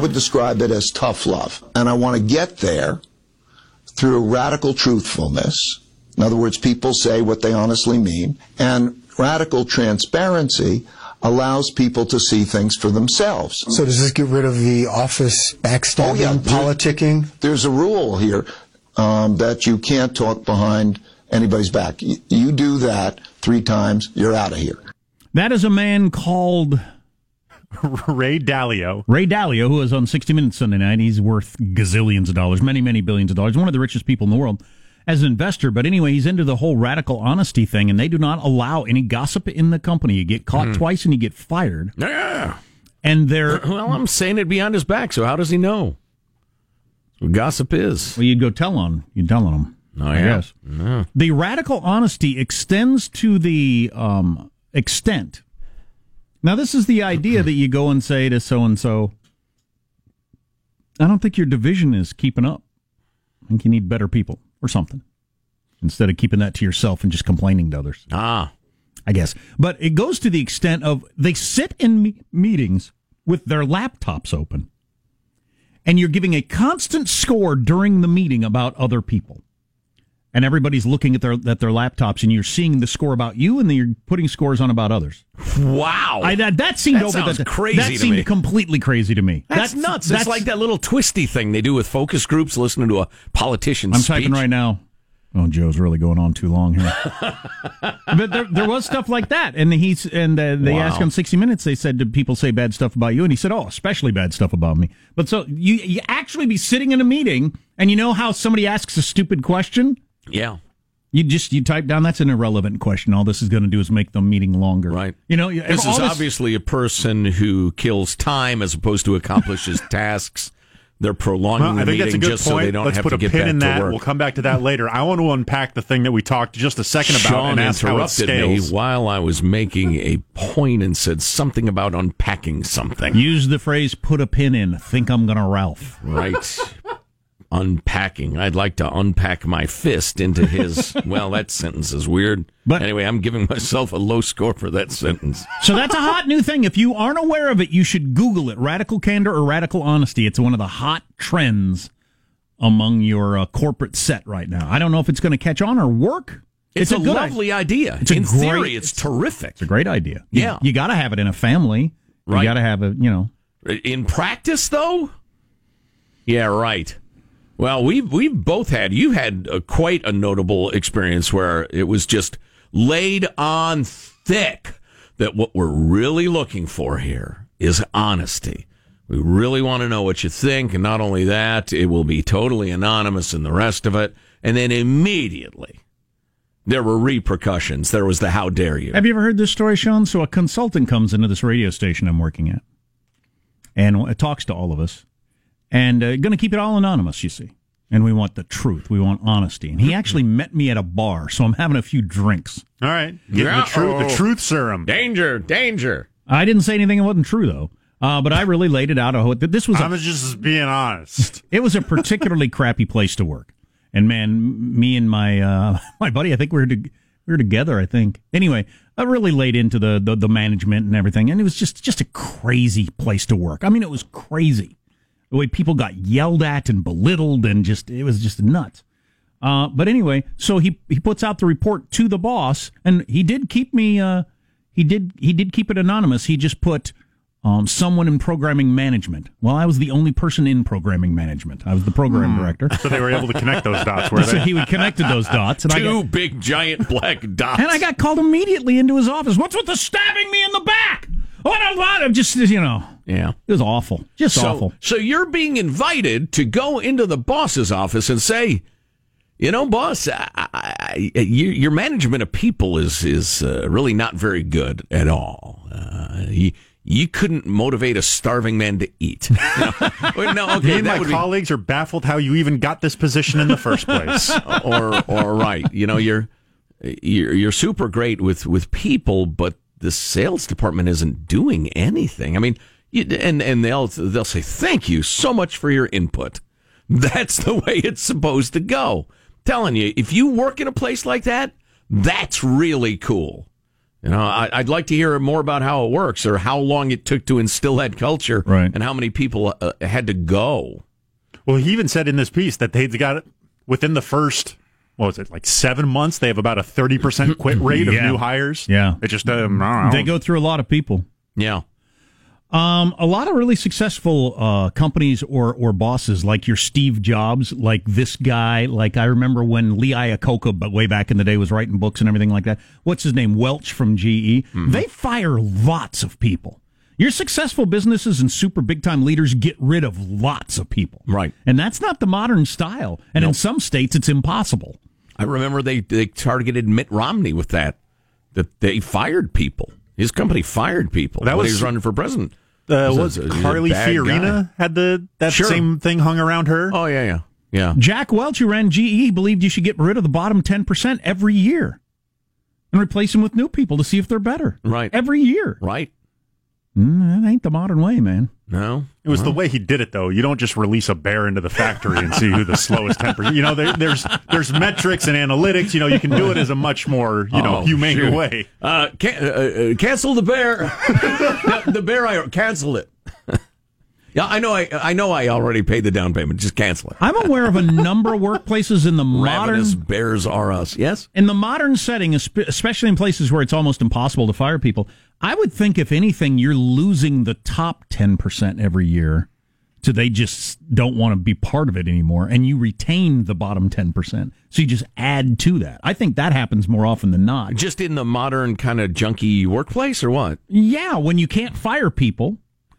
would describe it as tough love. And I want to get there through radical truthfulness. In other words, people say what they honestly mean. And radical transparency allows people to see things for themselves. So does this get rid of the office backstabbing, Oh, yeah. politicking? There's a rule here um, that you can't talk behind anybody's back. You, you do that three times, you're out of here. That is a man called Ray Dalio. Ray Dalio, who was on 60 Minutes Sunday night. He's worth gazillions of dollars, many, many billions of dollars. One of the richest people in the world as an investor. But anyway, he's into the whole radical honesty thing, and they do not allow any gossip in the company. You get caught twice and you get fired. Yeah. And they're, Well, I'm saying it behind his back, so how does he know? What gossip is. well, you'd go tell on, you'd tell on them. Oh, I yeah. guess. The radical honesty extends to the um, extent. Now, this is the idea that you go and say to so and so, I don't think your division is keeping up. I think you need better people or something instead of keeping that to yourself and just complaining to others. Ah. I guess. But it goes to the extent of they sit in me- meetings with their laptops open, and you're giving a constant score during the meeting about other people. And everybody's looking at their at their laptops, and you're seeing the score about you, and then you're putting scores on about others. Wow. I, that, that seemed That over the crazy That to seemed me. completely crazy to me. that's, nuts. That's like that little twisty thing they do with focus groups listening to a politician's I'm speech. typing right now. Oh, Joe's really going on too long here. but there, there was stuff like that, and he's and uh, they Wow. asked him 60 Minutes. They said, "Did people say bad stuff about you?" And he said, "Oh, especially bad stuff about me." But so you you actually be sitting in a meeting, and you know how somebody asks a stupid question, Yeah. you just you type down that's an irrelevant question. All this is going to do is make the meeting longer, Right. You know, This all is obviously a person who kills time as opposed to accomplishes tasks. They're prolonging Well, the I think that's a meeting good just so point. they don't Let's have put to a get pin back in to that. work. We'll come back to that later. I want to unpack the thing that we talked just a second about Sean and ask how it interrupted me while I was making a point and said something about unpacking something. Use the phrase "put a pin in." Think I'm going to Ralph. Right. unpacking. I'd like to unpack my fist into his. well, that sentence is weird. But- anyway, I'm giving myself a low score for that sentence. So that's a hot new thing. If you aren't aware of it, you should Google it. Radical candor or radical honesty. It's one of the hot trends among your uh, corporate set right now. I don't know if it's going to catch on or work. It's, a, good lovely idea. It's a In great- theory, it's terrific. It's a great idea. Yeah. you, got to have it in a family. Right. You got to have it, you know. In practice, though, yeah, right. Well, we've we've both had. You had a, quite a notable experience where it was just laid on thick that what we're really looking for here is honesty. We really want to know what you think, and not only that, it will be totally anonymous and the rest of it. And then immediately, there were repercussions. There was the "How dare you." Have you ever heard this story, Sean? So a consultant comes into this radio station I'm working at, and uh, talks to all of us, and uh, going to keep it all anonymous. You see, and we want the truth. We want honesty. And he actually met me at a bar, so I'm having a few drinks. All right, getting the truth, the truth serum. Danger! Danger! I didn't say anything that wasn't true though. Uh, but I really laid it out. Oh, This was I a, was just being honest. it was a particularly crappy place to work. And man, me and my uh, my buddy, I think we were to, we were together. I think anyway. I really laid into the, the the management and everything, and it was just just a crazy place to work. I mean, it was crazy the way people got yelled at and belittled, and just it was just nuts. Uh, but anyway, so he he puts out the report to the boss, and he did keep me. Uh, he did he did keep it anonymous. He just put um, someone in programming management. Well, I was the only person in programming management. I was the program director. So they were able to connect those dots, were So they? he would connected those dots, and I Two got, big giant black dots. and I got called immediately into his office. What's with the stabbing me in the back? What a lot of just you know, yeah. it was awful, just So, awful. so you're being invited to go into the boss's office and say, you know, boss, I, I, I, your, your management of people is is uh, really not very good at all. Uh, you, you couldn't motivate a starving man to eat. No, Well, no Me okay, and my would be colleagues are baffled how you even got this position in the first place. or or right. You know, you're you're you're super great with with people, but the sales department isn't doing anything. I mean, you, and and they'll they'll say thank you so much for your input. That's the way it's supposed to go. Telling you, if you work in a place like that, that's really cool. You know, I, I'd like to hear more about how it works or how long it took to instill that culture Right. and how many people uh, had to go. Well, he even said in this piece that they got it within the first, what was it, like seven months, they have about a 30% quit rate of Yeah. new hires. Yeah. It just, um, don't. They go through a lot of people. Yeah. Um, a lot of really successful uh, companies or or bosses, like your Steve Jobs, like this guy. Like I remember when Lee Iacocca, but way back in the day, was writing books and everything like that. What's his name? Welch from GE. They fire lots of people. Your successful businesses and super big time leaders get rid of lots of people. Right. And that's not the modern style. And in some states, it's impossible. I remember they, they targeted Mitt Romney with that, that they fired people. His company fired people That when was- he was running for president. uh, He's was a Carly bad Fiorina guy. had the that Sure. same thing hung around her? Oh, yeah, yeah. Yeah. Jack Welch, who ran GE, believed you should get rid of the bottom 10% every year and replace them with new people to see if they're better. Right. Every year. Right. Mm, that ain't the modern way, man. No. It was the way he did it, though. You don't just release a bear into the factory and see who the slowest temper. You know, there, there's there's metrics and analytics. You know, you can do it as a much more you know Oh, humane shoot. way. Uh, can, uh, uh, cancel the bear. the, the bear, I cancel it. Yeah, I know. I I know. I already paid the down payment. Just cancel it. I'm aware of a number of workplaces in the modern bears are us. Yes. in the modern setting, especially in places where it's almost impossible to fire people. I would think, if anything, you're losing the top 10% every year to they just don't want to be part of it anymore, and you retain the bottom 10%. So you just add to that. I think that happens more often than not. Just in the modern kind of junky workplace, or what? Yeah, when you can't fire people.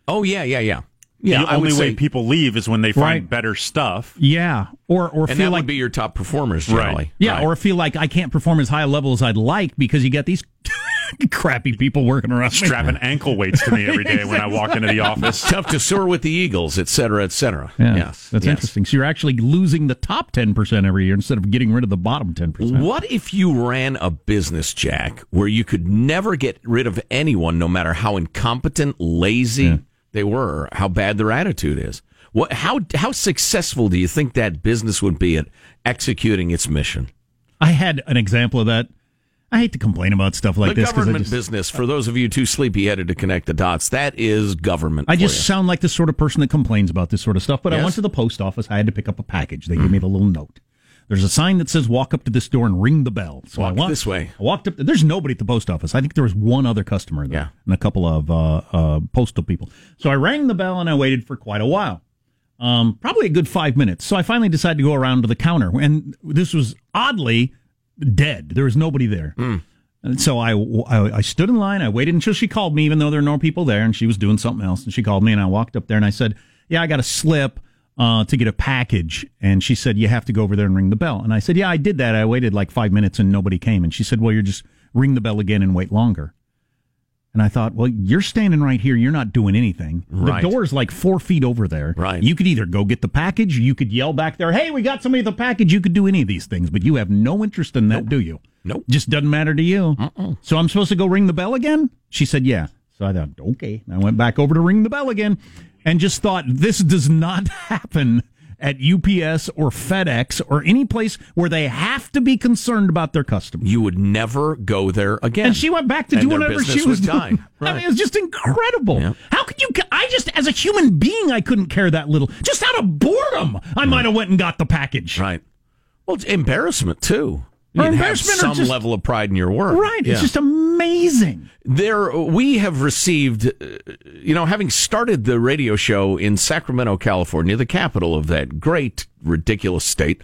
Oh yeah, yeah, yeah. Yeah, the I only way say- people leave is when they find Right. better stuff. Yeah, or or and feel that like would be your top performers Right. yeah, Right. or feel like I can't perform as high a level as I'd like because you got these crappy people working around me. Strapping ankle weights to me every day when I walk into the office. tough to soar with the Eagles, et cetera, et cetera. Yeah, yes, that's yes. interesting. So you're actually losing the top ten percent every year instead of getting rid of the bottom ten percent. What if you ran a business, Jack, where you could never get rid of anyone, no matter how incompetent, lazy they were, how bad their attitude is? What? How how successful do you think that business would be at executing its mission? I had an example of that. I hate to complain about stuff like the this government just, business, for those of you too sleepy headed to connect the dots, that is government. I just you. sound like the sort of person that complains about this sort of stuff. But I went to the post office. I had to pick up a package. They gave me the little note. There's a sign that says "Walk up to this door and ring the bell." So I walked this way. I walked up. There's nobody at the post office. I think there was one other customer there Yeah. and a couple of uh, uh, postal people. So I rang the bell and I waited for quite a while. Um, probably a good five minutes. So I finally decided to go around to the counter, and this was oddly dead. There was nobody there. And so I, I, I stood in line. I waited until she called me, even though there were no people there, and she was doing something else. And she called me, and I walked up there and I said, "Yeah, I got a slip uh, to get a package." And she said, "You have to go over there and ring the bell." And I said, "Yeah, I did that. I waited like five minutes and nobody came." And she said, "Well, you're just ring the bell again and wait longer." And I thought, well, you're standing right here. You're not doing anything. Right. The door's like four feet over there. Right. You could either go get the package, you could yell back there, "Hey, we got somebody with the package." You could do any of these things, but you have no interest in that, do you? Nope. Just doesn't matter to you. So I'm supposed to go ring the bell again? She said, yeah. So I thought, okay. I went back over to ring the bell again and just thought, this does not happen at UPS or FedEx or any place where they have to be concerned about their customers. You would never go there again. And she went back to And doing whatever she was doing. I mean, it was just incredible. Yeah. How could you? I just, as a human being, I couldn't care that little. Just out of boredom, I mm. might have went and got the package. Right. Well, it's embarrassment too. You Or need to have some just- level of pride in your work. Right. Yeah. It's just amazing. there we have received uh, you know having started the radio show in Sacramento California the capital of that great ridiculous state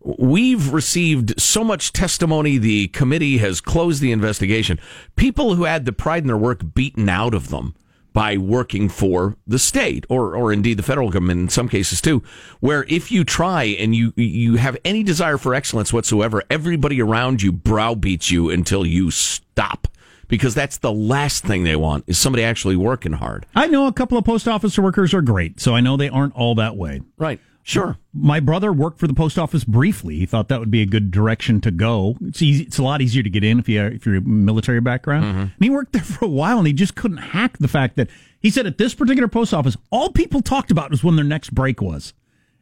we've received so much testimony the committee has closed the investigation people who had the pride in their work beaten out of them by working for the state or or indeed the federal government in some cases too where if you try and you you have any desire for excellence whatsoever everybody around you browbeats you until you stop because that's the last thing they want is somebody actually working hard I know a couple of post office workers are great, so I know they aren't all that way. right sure My brother worked for the post office briefly. He thought that would be a good direction to go. It's easy, it's a lot easier to get in if you if you're a military background. Mm-hmm. And he worked there for a while, and he just couldn't hack the fact that he said at this particular post office, all people talked about was when their next break was,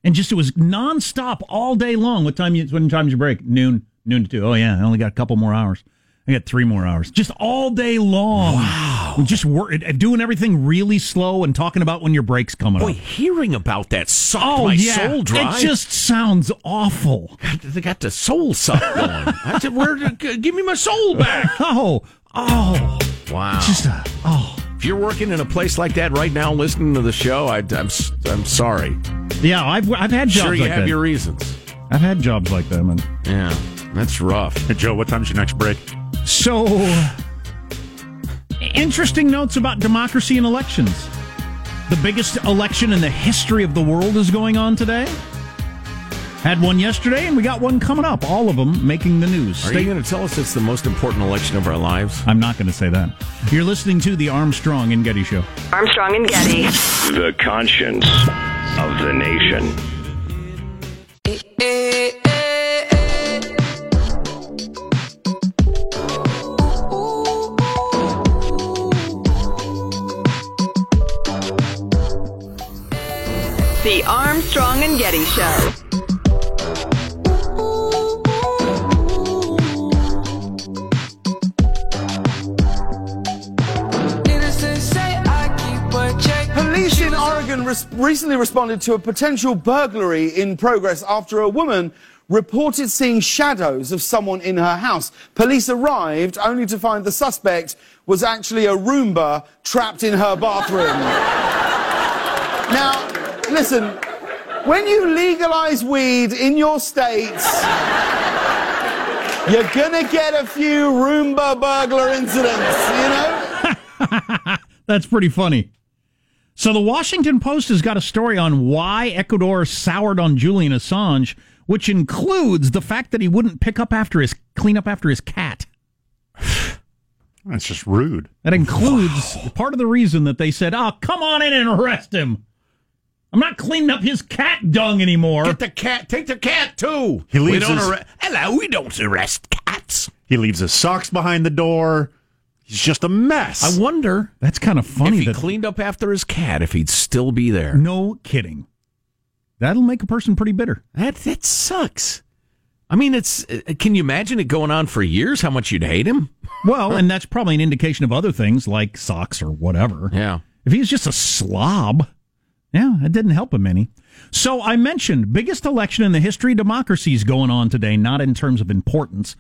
and just it was nonstop all day long. What time? You, when time's your break? Noon, noon to two. Oh yeah, I only got a couple more hours. I got three more hours, just all day long. Wow, just work, doing everything really slow and talking about when your break's coming Boy, up. hearing about that sucked Oh my yeah, soul dry. it just sounds awful. they got the soul suck going. I said, "Where? g- Give me my soul back." Oh, oh, Wow. just uh, oh, if you're working in a place like that right now, listening to the show, I, I'm s- I'm sorry. yeah. I've I've had jobs Sure, you like have that. your reasons. I've had jobs like that, man. Yeah, that's rough. Hey, Joe, what time's your next break? So, interesting notes about democracy and elections. The biggest election in the history of the world is going on today. Had one yesterday, and we got one coming up. All of them making the news. Are Stay- you going to tell us it's the most important election of our lives? I'm not going to say that. You're listening to the Armstrong and Getty Show. Armstrong and Getty. The conscience of the nation. The Armstrong and Getty Show. Police in Oregon res- recently responded to a potential burglary in progress after a woman reported seeing shadows of someone in her house. Police arrived only to find the suspect was actually a Roomba trapped in her bathroom. now, listen, when you legalize weed in your states, you're gonna get a few Roomba burglar incidents, you know? That's pretty funny. So the Washington Post has got a story on why Ecuador soured on Julian Assange, which includes the fact that he wouldn't pick up after his clean up after his cat. That's just rude. That includes part of the reason that they said, "Oh, come on in and arrest him." I'm not cleaning up his cat dung anymore. Get the cat. Take the cat too. He we don't his- arre- Hello, we don't arrest cats. He leaves his socks behind the door. He's just a mess. I wonder That's kind of funny. if he That cleaned up after his cat, if he'd still be there. no kidding. That'll make a person pretty bitter. That that sucks. I mean, it's. uh, Can you imagine it going on for years? How much you'd hate him? Well, and that's probably an indication of other things like socks or whatever. Yeah. If he's just a slob, yeah, it didn't help him any. So I mentioned biggest election in the history of democracy is going on today, not in terms of importance.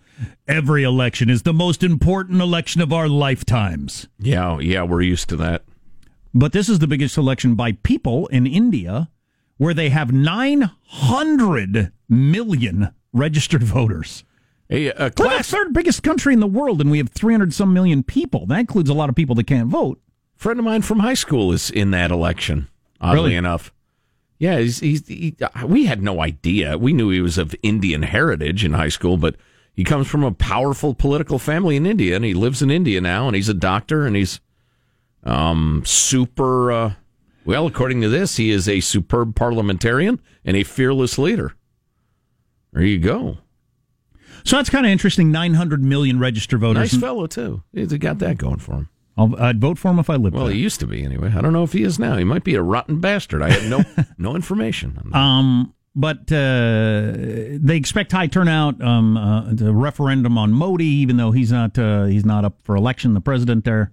Every election is the most important election of our lifetimes. Yeah. Yeah. We're used to that. But this is the biggest election by people in India, where they have 900 million registered voters. Hey, a We're the class third biggest country in the world, and we have 300 some million people. That includes a lot of people that can't vote. friend of mine from high school is in that election. Oddly Really? enough. Yeah, he's, he's he, we had no idea. We knew he was of Indian heritage in high school, but he comes from a powerful political family in India, and he lives in India now, and he's a doctor, and he's um super. Uh, well, according to this, he is a superb parliamentarian and a fearless leader. There you go. So that's kind of interesting. 900 million registered voters. Nice fellow too. He's got that going for him. I'll, I'd vote for him if I lived Well, there. he used to be anyway. I don't know if he is now. He might be a rotten bastard. I have no no information on that. Um, but uh, they expect high turnout. Um, uh, the referendum on Modi, even though he's not uh, he's not up for election, the president there.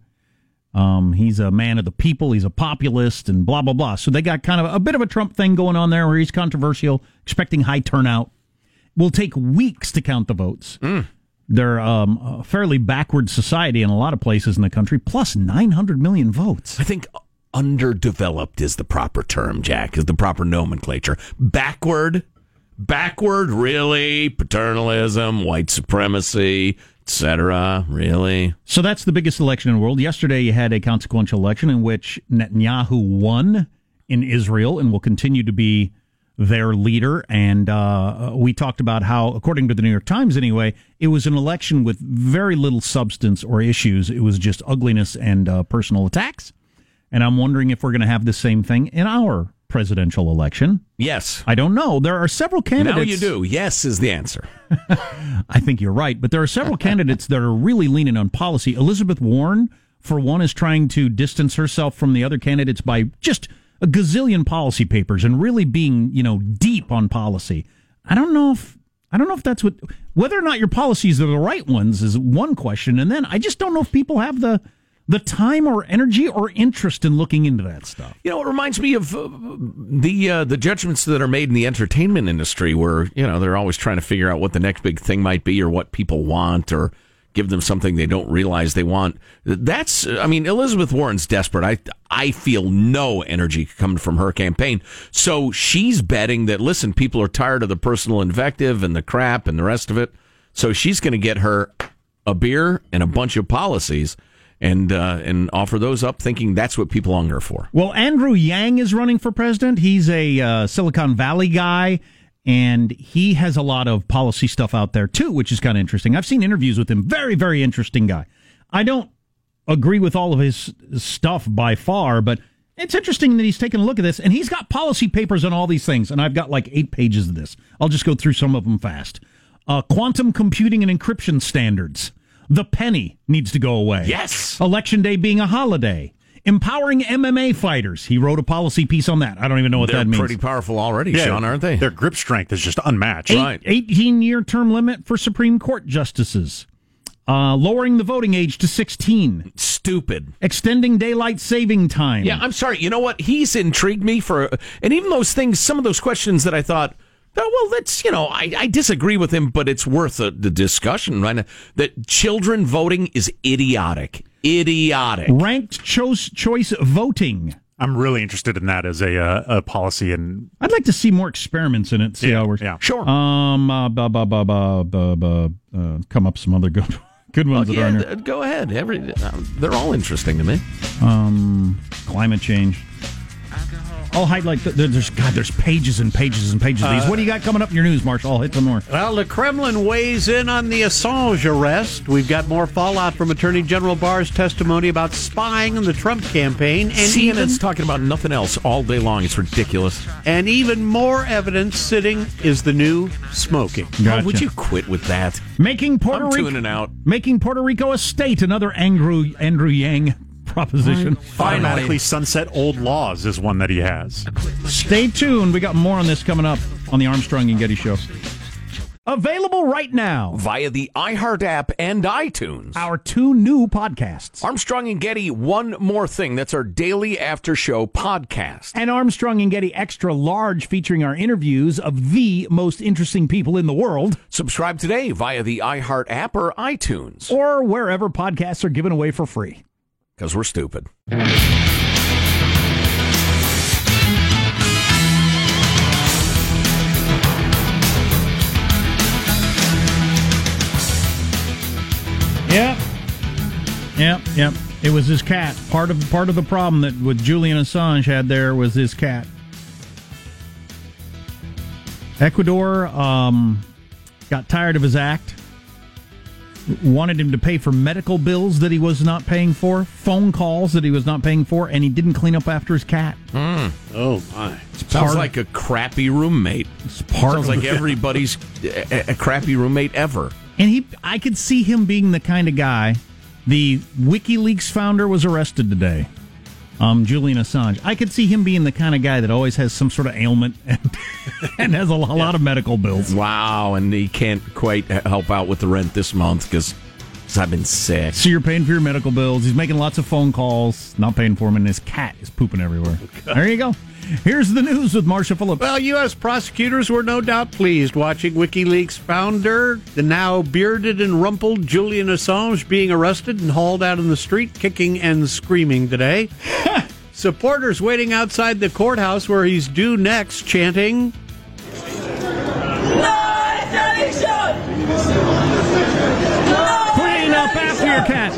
Um, he's a man of the people. He's a populist, and blah blah blah. So they got kind of a bit of a Trump thing going on there, where he's controversial, expecting high turnout. Will take weeks to count the votes. They're um, a fairly backward society in a lot of places in the country. Plus, 900 million votes. I think underdeveloped is the proper term, Jack, is the proper nomenclature. Backward, backward, really? Paternalism, white supremacy, etc. Really? So that's the biggest election in the world. Yesterday, you had a consequential election in which Netanyahu won in Israel and will continue to be their leader. And uh, we talked about how, according to the New York Times anyway, it was an election with very little substance or issues. It was just ugliness and uh, personal attacks. And I'm wondering if we're going to have the same thing in our presidential election. Yes. I don't know. There are several candidates. Now you do. Yes is the answer. I think you're right, but there are several candidates that are really leaning on policy. Elizabeth Warren, for one, is trying to distance herself from the other candidates by just a gazillion policy papers and really being, you know, deep on policy. I don't know if I don't know if that's what whether or not your policies are the right ones is one question, and then I just don't know if people have the the time or energy or interest in looking into that stuff. You know, it reminds me of uh, the uh, the judgments that are made in the entertainment industry, where you know they're always trying to figure out what the next big thing might be, or what people want, or give them something they don't realize they want. That's, I mean, Elizabeth Warren's desperate. I I feel no energy coming from her campaign, so she's betting that listen, people are tired of the personal invective and the crap and the rest of it, so she's going to get her a beer and a bunch of policies and uh, and offer those up, thinking that's what people hunger for. Well, Andrew Yang is running for president. He's a uh, Silicon Valley guy, and he has a lot of policy stuff out there too, which is kind of interesting. I've seen interviews with him. Very, very interesting guy. I don't agree with all of his stuff by far, but it's interesting that he's taken a look at this, and he's got policy papers on all these things, and I've got like eight pages of this. I'll just go through some of them fast. Uh, quantum computing and encryption standards. The penny needs to go away. Yes. Election day being a holiday. Empowering MMA fighters. He wrote a policy piece on that. I don't even know what They're that means. pretty powerful already, Sean, aren't they? Their grip strength is just unmatched. Eight- right. 18 year term limit for Supreme Court justices. Uh, lowering the voting age to 16. Stupid. Extending daylight saving time. Yeah, I'm sorry. You know what? He's intrigued me for, and even those things, some of those questions that I thought, oh, well, that's, you know, I, I disagree with him, but it's worth a, the discussion, right? That children voting is idiotic. Idiotic. Ranked choice, choice voting. I'm really interested in that as a uh, a policy and I'd like to see more experiments in it. See Yeah, how it works. yeah. Sure. Um, uh, ba, ba, ba, ba, ba, ba, uh, come up some other good, good ones that yeah, in here. th- go ahead. Every, uh, they're all interesting to me. Um, climate change. I'll highlight. The, there's God. There's pages and pages and pages of these. what do you got coming up in your news, Marshall? I'll hit some more. Well, the Kremlin weighs in on the Assange arrest. We've got more fallout from Attorney General Barr's testimony about spying in the Trump campaign, and even, CNN's talking about nothing else all day long. It's ridiculous. and even more evidence sitting is the new smoking. Gotcha. Oh, would you quit with that? Making Puerto I'm Rico tuning out. making Puerto Rico a state. Another Andrew Andrew Yang proposition. automatically sunset old laws is one that he has. Stay tuned. We got more on this coming up on the Armstrong and Getty Show. Available right now. Via the iHeart app and iTunes. Our two new podcasts. Armstrong and Getty, one more thing. That's our daily after show podcast. And Armstrong and Getty Extra Large featuring our interviews of the most interesting people in the world Subscribe today via the iHeart app or iTunes. or wherever podcasts are given away for free. Because we're stupid. Yep. Yep, yep. It was his cat. Part of part of the problem that with Julian Assange had there was his cat. Ecuador um, got tired of his act. Wanted him to pay for medical bills that he was not paying for, phone calls that he was not paying for, and he didn't clean up after his cat. Hmm. Oh my! Sounds part- like a crappy roommate. It's part Sounds of like everybody's a, a crappy roommate ever. And he, I could see him being the kind of guy. The WikiLeaks founder was arrested today. Um, Julian Assange. I could see him being the kind of guy that always has some sort of ailment and, and has a, lo- a lot of medical bills. Wow, and he can't quite help out with the rent this month because I've been sick. So you're paying for your medical bills. He's making lots of phone calls, not paying for them, and his cat is pooping everywhere. There you go. Here's the news with Marshall Phillips. Well, U.S. prosecutors were no doubt pleased watching WikiLeaks founder, the now bearded and rumpled Julian Assange, being arrested and hauled out in the street, kicking and screaming today. Supporters waiting outside the courthouse where he's due next, chanting, Clean up after your cat.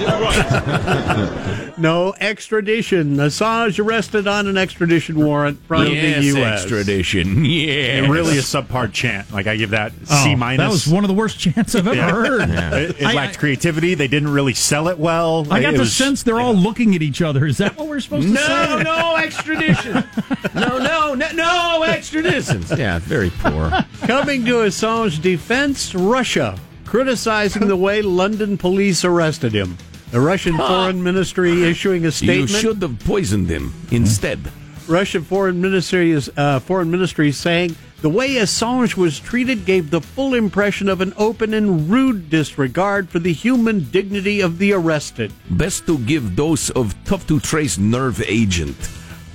No extradition. Assange arrested on an extradition warrant from yes, the U.S. extradition. Yeah, It really is subpar chant. Like I give that C Oh, minus. That was one of the worst chants I've ever Yeah. heard. It, it I- lacked creativity. They didn't really sell it well. I got It the was- sense they're all looking at each other. Is that what we're supposed to say? No, no extradition. no, no, no, no extradition. Yeah, very poor. Coming to Assange's defense, Russia criticizing the way London police arrested him. The Russian Foreign Ministry issuing a statement. You should have poisoned him instead. Russian Foreign Ministry is uh, Foreign Ministry saying The way Assange was treated gave the full impression of an open and rude disregard for the human dignity of the arrested. Best to give dose of tough to trace nerve agent.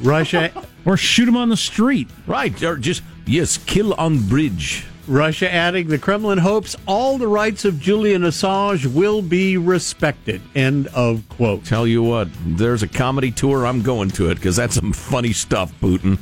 Russia Or shoot him on the street. Right, or just yes, kill on bridge. Russia adding the Kremlin hopes all the rights of Julian Assange will be respected. End of quote. Tell you what, there's a comedy tour. I'm going to it because that's some funny stuff, Putin.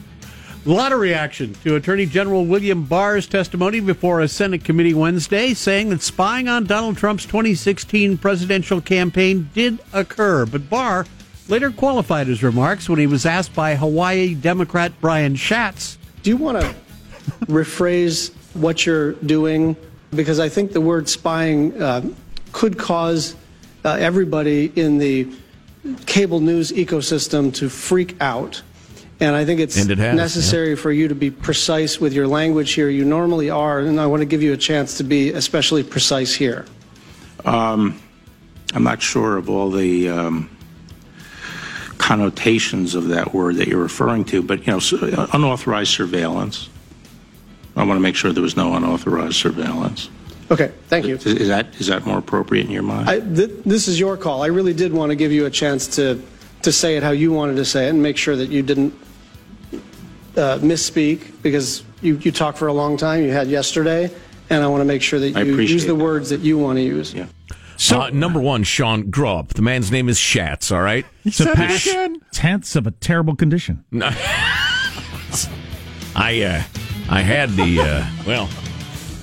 A lot of reaction to Attorney General William Barr's testimony before a Senate committee Wednesday, saying that spying on Donald Trump's 2016 presidential campaign did occur. But Barr later qualified his remarks when he was asked by Hawaii Democrat Brian Schatz. Do you want to rephrase what you're doing? Because I think the word spying uh, could cause uh, everybody in the cable news ecosystem to freak out. And I think it's it has, necessary for you to be precise with your language here. You normally are, and I want to give you a chance to be especially precise here. Um, I'm not sure of all the um, connotations of that word that you're referring to, but you know, uh, unauthorized surveillance. I want to make sure there was no unauthorized surveillance. Okay, thank you. Is, is that is that more appropriate in your mind? I, th- this is your call. I really did want to give you a chance to, to say it how you wanted to say it and make sure that you didn't uh, misspeak because you, you talked for a long time. You had yesterday, and I want to make sure that I you appreciate use the that. words that you want to use. Yeah. So, uh, number one, Sean, grow up. The man's name is Schatz. all right? It's a patch tenths of a terrible condition. I uh, I had the uh, well.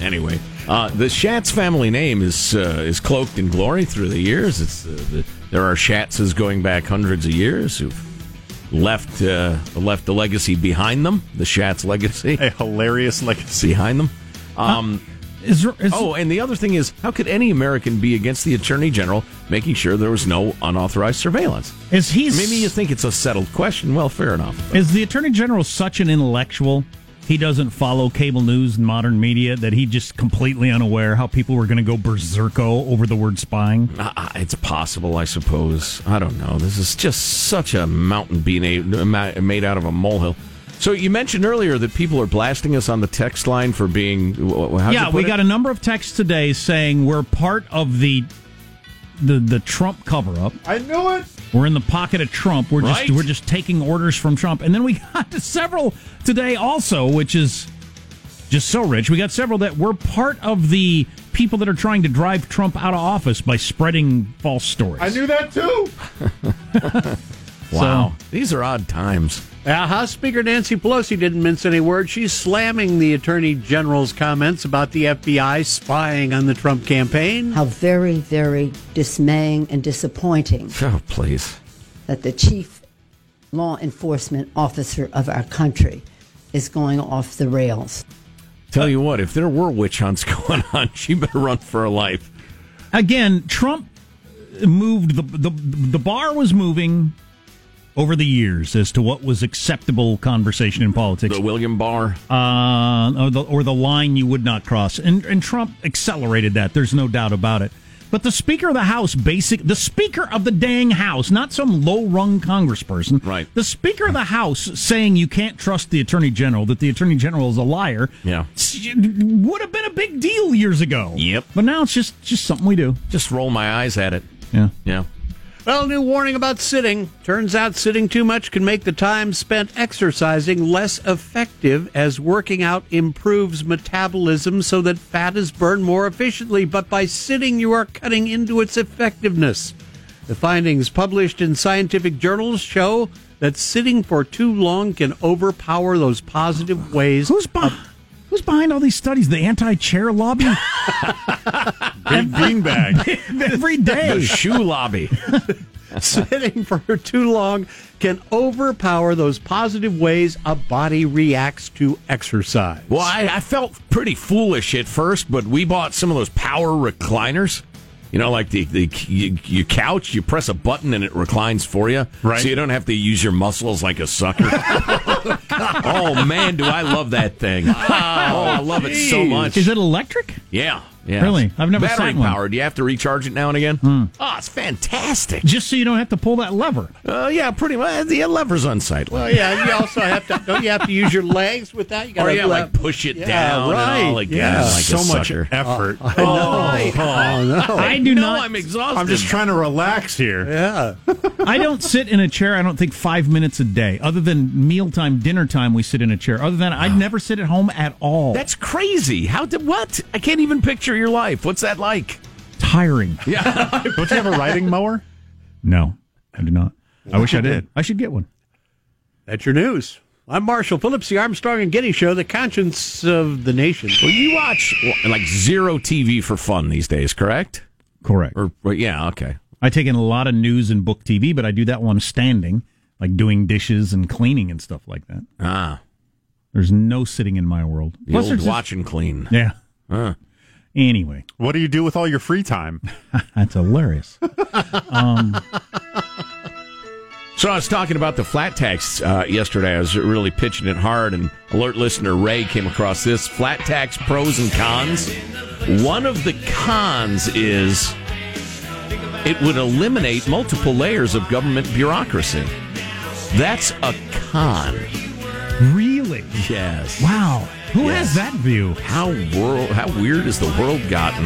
Anyway, uh, the Schatz family name is uh, is cloaked in glory through the years. It's uh, the, there are Schatzes going back hundreds of years who've left uh, left the legacy behind them. The Schatz legacy A hilarious legacy. behind them. Um, Is, there- is oh, and the other thing is, how could any American be against the Attorney General making sure there was no unauthorized surveillance? is he Maybe you think it's a settled question. Well, fair enough. is the attorney general such an intellectual? He doesn't follow cable news and modern media that he just completely unaware how people were going to go berserko over the word spying. Uh, it's possible, I suppose. I don't know. This is just such a mountain being a, made out of a molehill. So you mentioned earlier that people are blasting us on the text line for being. how'd you yeah, put we it? got a number of texts today saying we're part of the the the Trump cover up. I knew it. We're in the pocket of Trump. We're Right. just we're just taking orders from Trump. And then we got to several today also, which is just so rich. We got several that we're part of the people that are trying to drive Trump out of office by spreading false stories. I knew that too. Wow, these are odd times. Uh, House Speaker Nancy Pelosi didn't mince any words. She's slamming the Attorney General's comments about the FBI spying on the Trump campaign. How very, very dismaying and disappointing Oh, please. that the chief law enforcement officer of our country is going off the rails. Tell you what, if there were witch hunts going on, she better run for her life. Again, Trump moved the the the bar was moving over the years as to what was acceptable conversation in politics. The William Barr. uh, or, the, or the line you would not cross. And, and Trump accelerated that. There's no doubt about it. But the Speaker of the House, basic, the Speaker of the dang House, not some low rung congressperson, Right. The Speaker of the House saying you can't trust the Attorney General, that the Attorney General is a liar, Yeah. would have been a big deal years ago. Yep. But now it's just just something we do. Just roll my eyes at it. Yeah. Yeah. Well, new warning about sitting. Turns out sitting too much can make the time spent exercising less effective as working out improves metabolism so that fat is burned more efficiently. But by sitting, you are cutting into its effectiveness. The findings published in scientific journals show that sitting for too long can overpower those positive ways. Who's behind? Who's behind all these studies? The anti-chair lobby Big beanbag. every The shoe lobby. sitting for too long can overpower those positive ways a body reacts to exercise. Well, I, I felt pretty foolish at first, but we bought some of those power recliners. You know, like the, the you, your couch, you press a button and it reclines for you. Right. So you don't have to use your muscles like a sucker. oh, man, do I love that thing. Oh, oh I love it so much. Is it electric? Yeah. Yeah. Really? I've never Battery sat one. powered. You have to recharge it now and again. Hmm. Oh, it's fantastic. Just so you don't have to pull that lever. Uh, yeah, pretty much. The lever's unsightly. Well, yeah, you also have to. Don't you have to use your legs with that? You gotta yeah, like push it Yeah, down right. and all again. Yeah. like so much sucker. effort. I know. Oh, no. I do know not. I'm exhausted. I'm just trying to relax here. Yeah. I don't sit in a chair. I don't think five minutes a day. Other than mealtime, dinner time, we sit in a chair. Other than I'd never sit at home at all. That's crazy. How did what? I can't even picture your life. What's that like? tiring. Yeah. Don't you have a riding mower? No, I do not. I wish I did. I should get one. That's your news. I'm Marshall Phillips, the Armstrong and Getty Show, the conscience of the nation. well, you watch like zero TV for fun these days, correct? Correct. Or well, yeah, okay. I take in a lot of news and book TV, but I do that one standing, like doing dishes and cleaning and stuff like that. Ah, There's no sitting in my world. the Plus, old there's just- watch and clean. Yeah. Huh. Anyway, What do you do with all your free time? that's hilarious. um, So I was talking about the flat tax uh, yesterday. I was really pitching it hard, and alert listener Ray came across this flat tax pros and cons. One of the cons is it would eliminate multiple layers of government bureaucracy. That's a con. really? Yes. Wow. Who Yes. has that view? How world? How weird has the world gotten?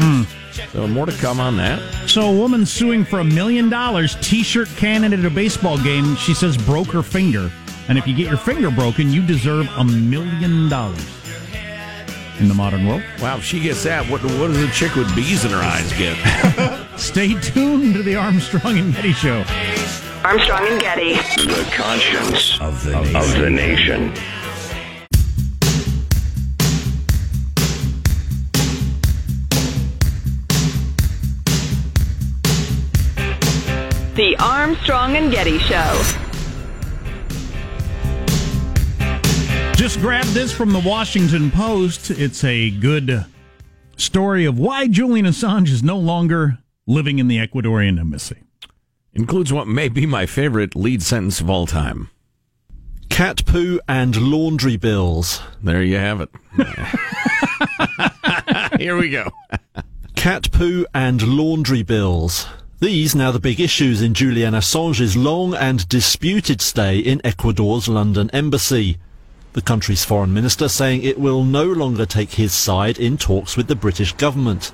Hmm. So more to come on that. So, a woman suing for a million dollars, T-shirt cannon at a baseball game. She says broke her finger, and if you get your finger broken, you deserve a million dollars. In the modern world, Wow, if she gets that, what what does a chick with bees in her eyes get? stay tuned to the Armstrong and Getty Show. Armstrong and Getty. The conscience Of the of the nation. The Armstrong and Getty Show. Just grabbed this from the Washington Post. It's a good story of why Julian Assange is no longer living in the Ecuadorian embassy. Includes what may be my favorite lead sentence of all time. Cat poo and laundry bills. There you have it. Here we go. Cat poo and laundry bills. These now the big issues in Julian Assange's long and disputed stay in Ecuador's London embassy. The country's foreign minister saying it will no longer take his side in talks with the British government.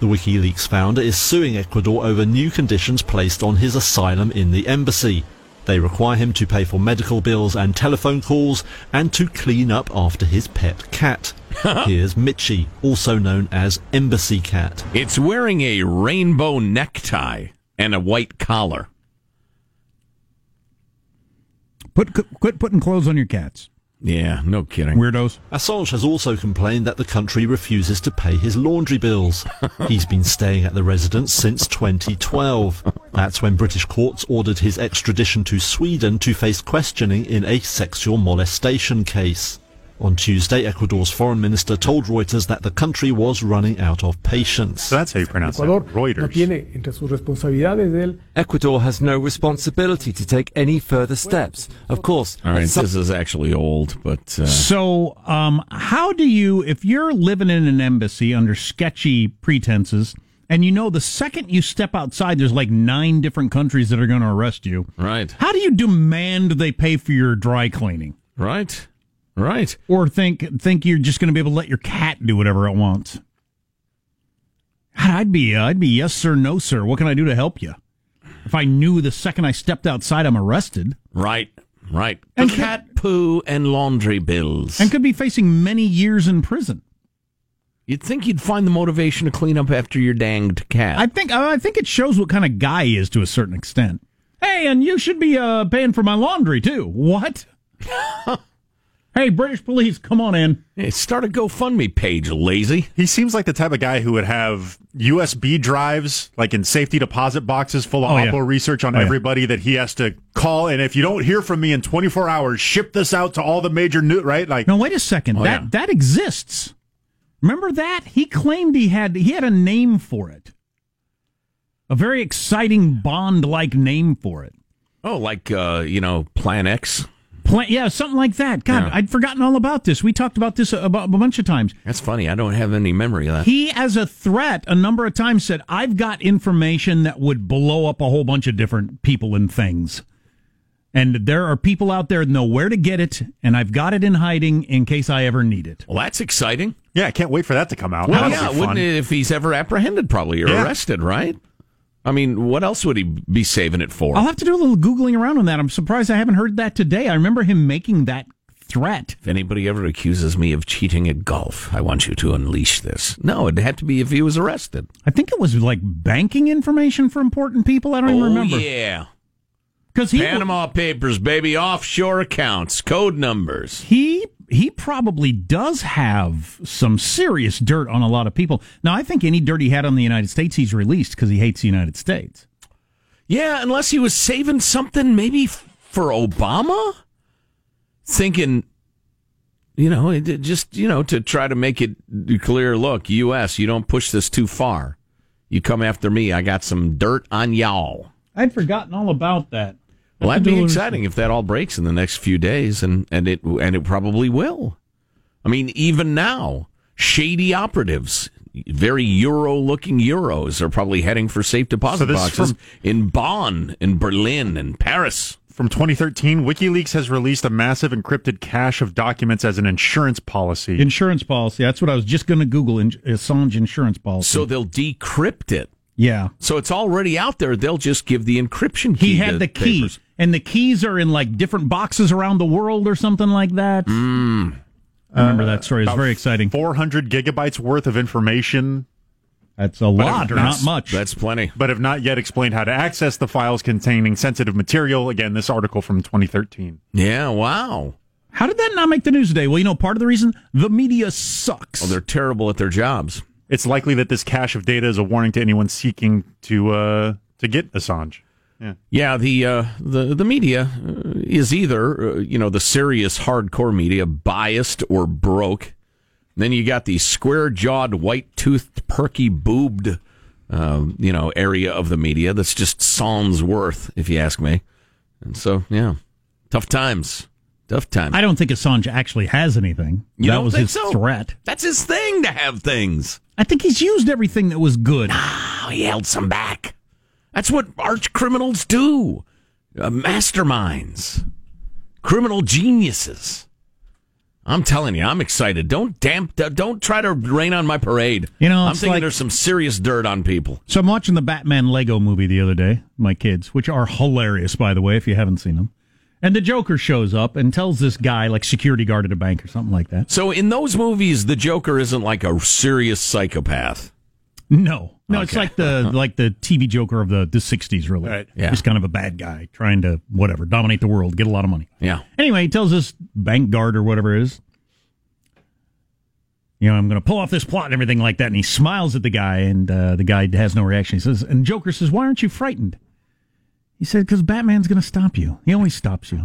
The WikiLeaks founder is suing Ecuador over new conditions placed on his asylum in the embassy. They require him to pay for medical bills and telephone calls and to clean up after his pet cat. Here's Mitchie, also known as Embassy Cat. It's wearing a rainbow necktie and a white collar. Put quit putting clothes on your cats, Yeah, no kidding. weirdos. Assange has also complained that the country refuses to pay his laundry bills. He's been staying at the residence since 2012. That's when British courts ordered his extradition to Sweden to face questioning in a sexual molestation case. On Tuesday, Ecuador's foreign minister told Reuters that the country was running out of patience. So that's how you pronounce it. Ecuador no Reuters. tiene entre sus responsabilidades del Ecuador has no responsibility to take any further steps. Of course, All right, at some- this is actually old, but uh, So, um, how do you, if you're living in an embassy under sketchy pretenses, and you know the second you step outside, there's like nine different countries that are going to arrest you. right, How do you demand they pay for your dry cleaning, right, right. or think think you're just going to be able to let your cat do whatever it wants? I'd be, uh, I'd be yes sir, no sir. What can I do to help you? If I knew the second I stepped outside, I'm arrested Right, right. And cat poo and laundry bills. and could be facing many years in prison. You'd think you'd find the motivation to clean up after your danged cat. I think I think it shows what kind of guy he is to a certain extent. Hey, and you should be uh, paying for my laundry too. What? hey, British police, come on in. Hey, start a GoFundMe page, lazy. He seems like the type of guy who would have USB drives, like in safety deposit boxes, full of Oh, yeah. Oppo research on Oh, yeah. everybody that he has to call. And if you don't hear from me in 24 hours, ship this out to all the major new right. Like, No, wait a second. Oh, that yeah. that exists. Remember that? He claimed he had he had a name for it. A very exciting Bond like name for it. Oh, like uh, you know, Plan X. Pla- yeah, something like that. God, Yeah. I'd forgotten all about this. We talked about this a, about a bunch of times. That's funny. I don't have any memory of that. He, as a threat, a number of times said, I've got information that would blow up a whole bunch of different people and things. And there are people out there that know where to get it, and I've got it in hiding in case I ever need it. Well, that's exciting. Yeah, I can't wait for that to come out. Well, That'll yeah, wouldn't it if he's ever apprehended, probably, or Yeah. arrested, right? I mean, what else would he be saving it for? I'll have to do a little Googling around on that. I'm surprised I haven't heard that today. I remember him making that threat. If anybody ever accuses me of cheating at golf, I want you to unleash this. No, it'd have to be if he was arrested. I think it was like banking information for important people. I don't even oh, remember. yeah. Because he Panama Papers, baby, offshore accounts, code numbers. he he probably does have some serious dirt on a lot of people. Now, I think any dirt he had on the United States, he's released because he hates the United States. Yeah, unless he was saving something maybe for Obama, thinking, you know, just you know to try to make it clear. Look, U.S., you don't push this too far. You come after me, I got some dirt on y'all. I'd forgotten all about that. Well, that'd be exciting if that all breaks in the next few days, and and it and it probably will. I mean, even now, shady operatives, very Euro-looking Euros, are probably heading for safe deposit So boxes from- in Bonn, in Berlin, and Paris. From 2013, WikiLeaks has released a massive encrypted cache of documents as an insurance policy. Insurance policy. That's what I was just going to Google. In- Assange insurance policy. So they'll decrypt it. yeah. So it's already out there. They'll just give the encryption key. He to had the key, papers. And the keys are in like different boxes around the world or something like that. Mm. I remember that story. It's very exciting. 400 gigabytes worth of information, That's a lot, or not much. That's plenty. but have not yet explained how to access the files containing sensitive material. Again, this article from 2013. Yeah. Wow. How did that not make the news today? Well, you know, part of the reason the media sucks. Well, they're terrible at their jobs. It's likely that this cache of data is a warning to anyone seeking to uh, to get Assange. Yeah. Yeah, the uh, the the media uh, is either uh, you know the serious hardcore media biased or broke. Then you got the square jawed, white toothed, perky boobed, um, you know, area of the media that's just sans worth, if you ask me. And so, yeah, tough times, tough times. I don't think Assange actually has anything. You that don't was think his so? threat. That's his thing to have things. I think he's used everything that was good. Oh, he held some back. That's what arch criminals do. Uh, masterminds, criminal geniuses. I'm telling you, I'm excited. Don't damp, don't try to rain on my parade. You know, I'm thinking like- there's some serious dirt on people. So I'm watching the Batman Lego movie the other day, my kids, which are hilarious, by the way, if you haven't seen them. And the Joker shows up and tells this guy, like security guard at a bank or something like that. So in those movies, the Joker isn't like a serious psychopath. No, no, it's like the like the TV Joker of the the '60s, really. Right. Yeah. Just kind of a bad guy trying to whatever dominate the world, get a lot of money. Yeah. Anyway, he tells this bank guard or whatever it is, you know, I'm going to pull off this plot and everything like that. And he smiles at the guy, and uh, the guy has no reaction. He says, and Joker says, "Why aren't you frightened?" He said, "Because Batman's going to stop you. He always stops you."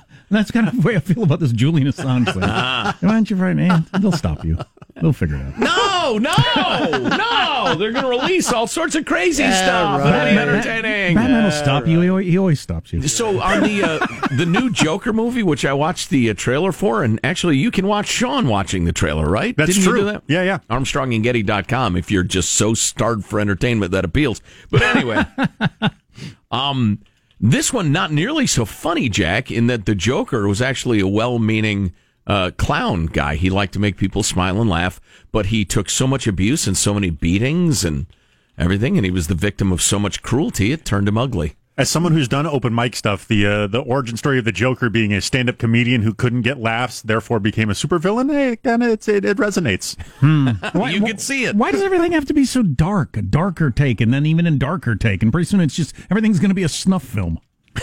And that's kind of the way I feel about this Julian Assange thing. Why aren't you frightened? Man, they'll stop you. They'll figure it out. No, no, no! They're going to release all sorts of crazy stuff. It'll be Batman- entertaining. Batman will stop you. He always, he always stops you. So on the uh, the new Joker movie, which I watched the uh, trailer for, and actually you can watch Sean watching the trailer, right? That's Didn't true. You do that? Yeah, yeah. ArmstrongandGetty.com if you're just so starved for entertainment that appeals. But anyway, um, this one not nearly so funny, Jack, in that the Joker was actually a well-meaning uh, clown guy. He liked to make people smile and laugh, but he took so much abuse and so many beatings and everything, and he was the victim of so much cruelty. It turned him ugly. As someone who's done open mic stuff, the uh, the origin story of the Joker being a stand-up comedian who couldn't get laughs, therefore became a supervillain, eh, kind of it, it resonates. you can see it. Why does everything have to be so dark? A darker take, and then even in darker take, and pretty soon it's just everything's going to be a snuff film.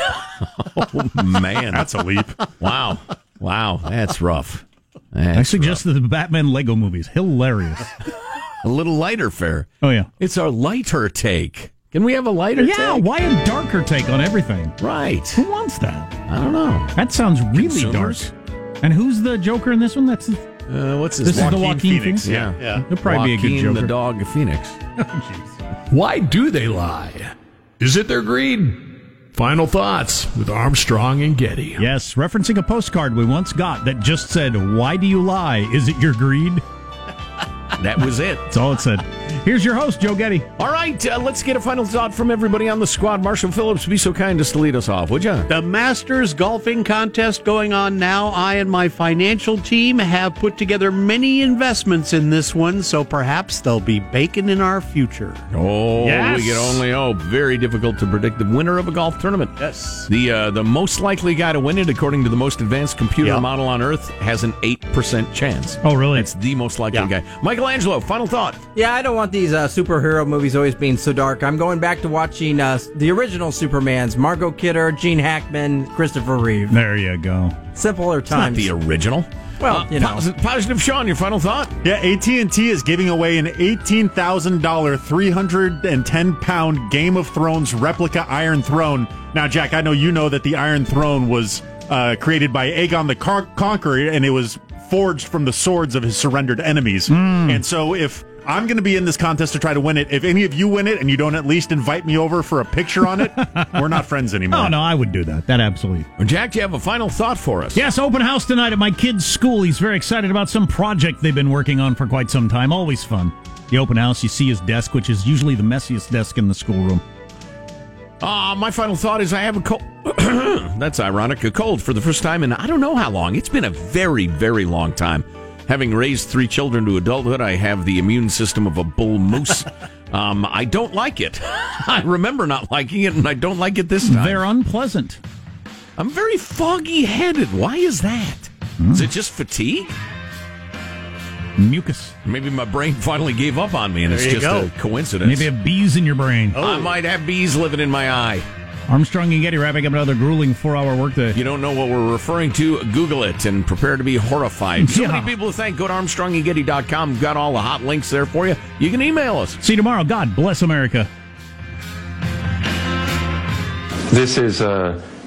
Oh man, That's a leap. wow, wow, that's rough. That's I suggest that the Batman Lego movies hilarious. a little lighter fare. Oh yeah, It's our lighter take. Can we have a lighter take? yeah. take? Why a darker take on everything? Right. Who wants that? I don't know. That sounds really Consumers? dark. And who's the Joker in this one? That's Uh, what's his this is the Joaquin Joaquin Phoenix, Phoenix. yeah. Yeah. He'll probably be a good Joker. the dog Phoenix. Why do they lie? Is it their greed? Final thoughts with Armstrong and Getty. Yes, referencing a postcard we once got that just said, Why do you lie? Is it your greed? That was it. That's all it said. Here's your host, Joe Getty. All right, uh, let's get a final thought from everybody on the squad. Marshall Phillips, be so kind as to lead us off, would you? The Masters golfing contest going on now. I and my financial team have put together many investments in this one, so perhaps they'll be bacon in our future. Oh, Yes. we can only hope. Very difficult to predict the winner of a golf tournament. Yes. The uh, the most likely guy to win it, according to the most advanced computer Yep. model on Earth, has an eight percent chance. Oh, really? It's the most likely guy. Michael Angelo, final thought. Yeah, I don't want these uh, superhero movies always being so dark. I'm going back to watching uh, the original Supermans: Margot Kidder, Gene Hackman, Christopher Reeve. There you go. Simpler It's not the original. Well, you know. Posi- positive, Sean. Your final thought. Yeah, AT and T is giving away an eighteen thousand dollar, three hundred and ten pound Game of Thrones replica Iron Throne. Now, Jack, I know you know that the Iron Throne was uh, created by Aegon the Con- Conqueror, and it was forged from the swords of his surrendered enemies. And so, if I'm going to be in this contest to try to win it, if any of you win it and you don't at least invite me over for a picture on it, we're not friends anymore. Oh, no, I would do that. That absolutely. Jack, do you have a final thought for us? Yes, open house tonight at my kid's school. He's very excited about some project they've been working on for quite some time. Always fun. The open house, you see his desk, which is usually the messiest desk in the schoolroom. Uh, my final thought is I have a cold. That's ironic. A cold for the first time in I don't know how long. It's been a very, very long time. Having raised three children to adulthood, I have the immune system of a bull moose. um, I don't like it. I remember not liking it, and I don't like it this time. They're unpleasant. I'm very foggy headed. Why is that? Is it just fatigue? Mucus. Maybe my brain finally gave up on me, and it's There you just go. a coincidence. Maybe have bees in your brain. I might have bees living in my eye. Armstrong and Getty wrapping up another grueling four-hour workday. You don't know what we're referring to? Google it and prepare to be horrified. So Yeah. many people to thank. Go to ArmstrongandGetty.com. Got all the hot links there for you. You can email us. See you tomorrow. God bless America. This is a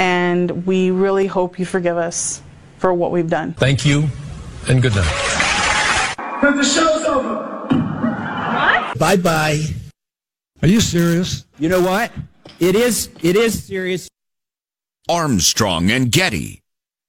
and we really hope you forgive us for what we've done. Thank you, and good night. Because the show's over. What? Bye bye. Are you serious? You know what? It is. It is serious. Armstrong and Getty.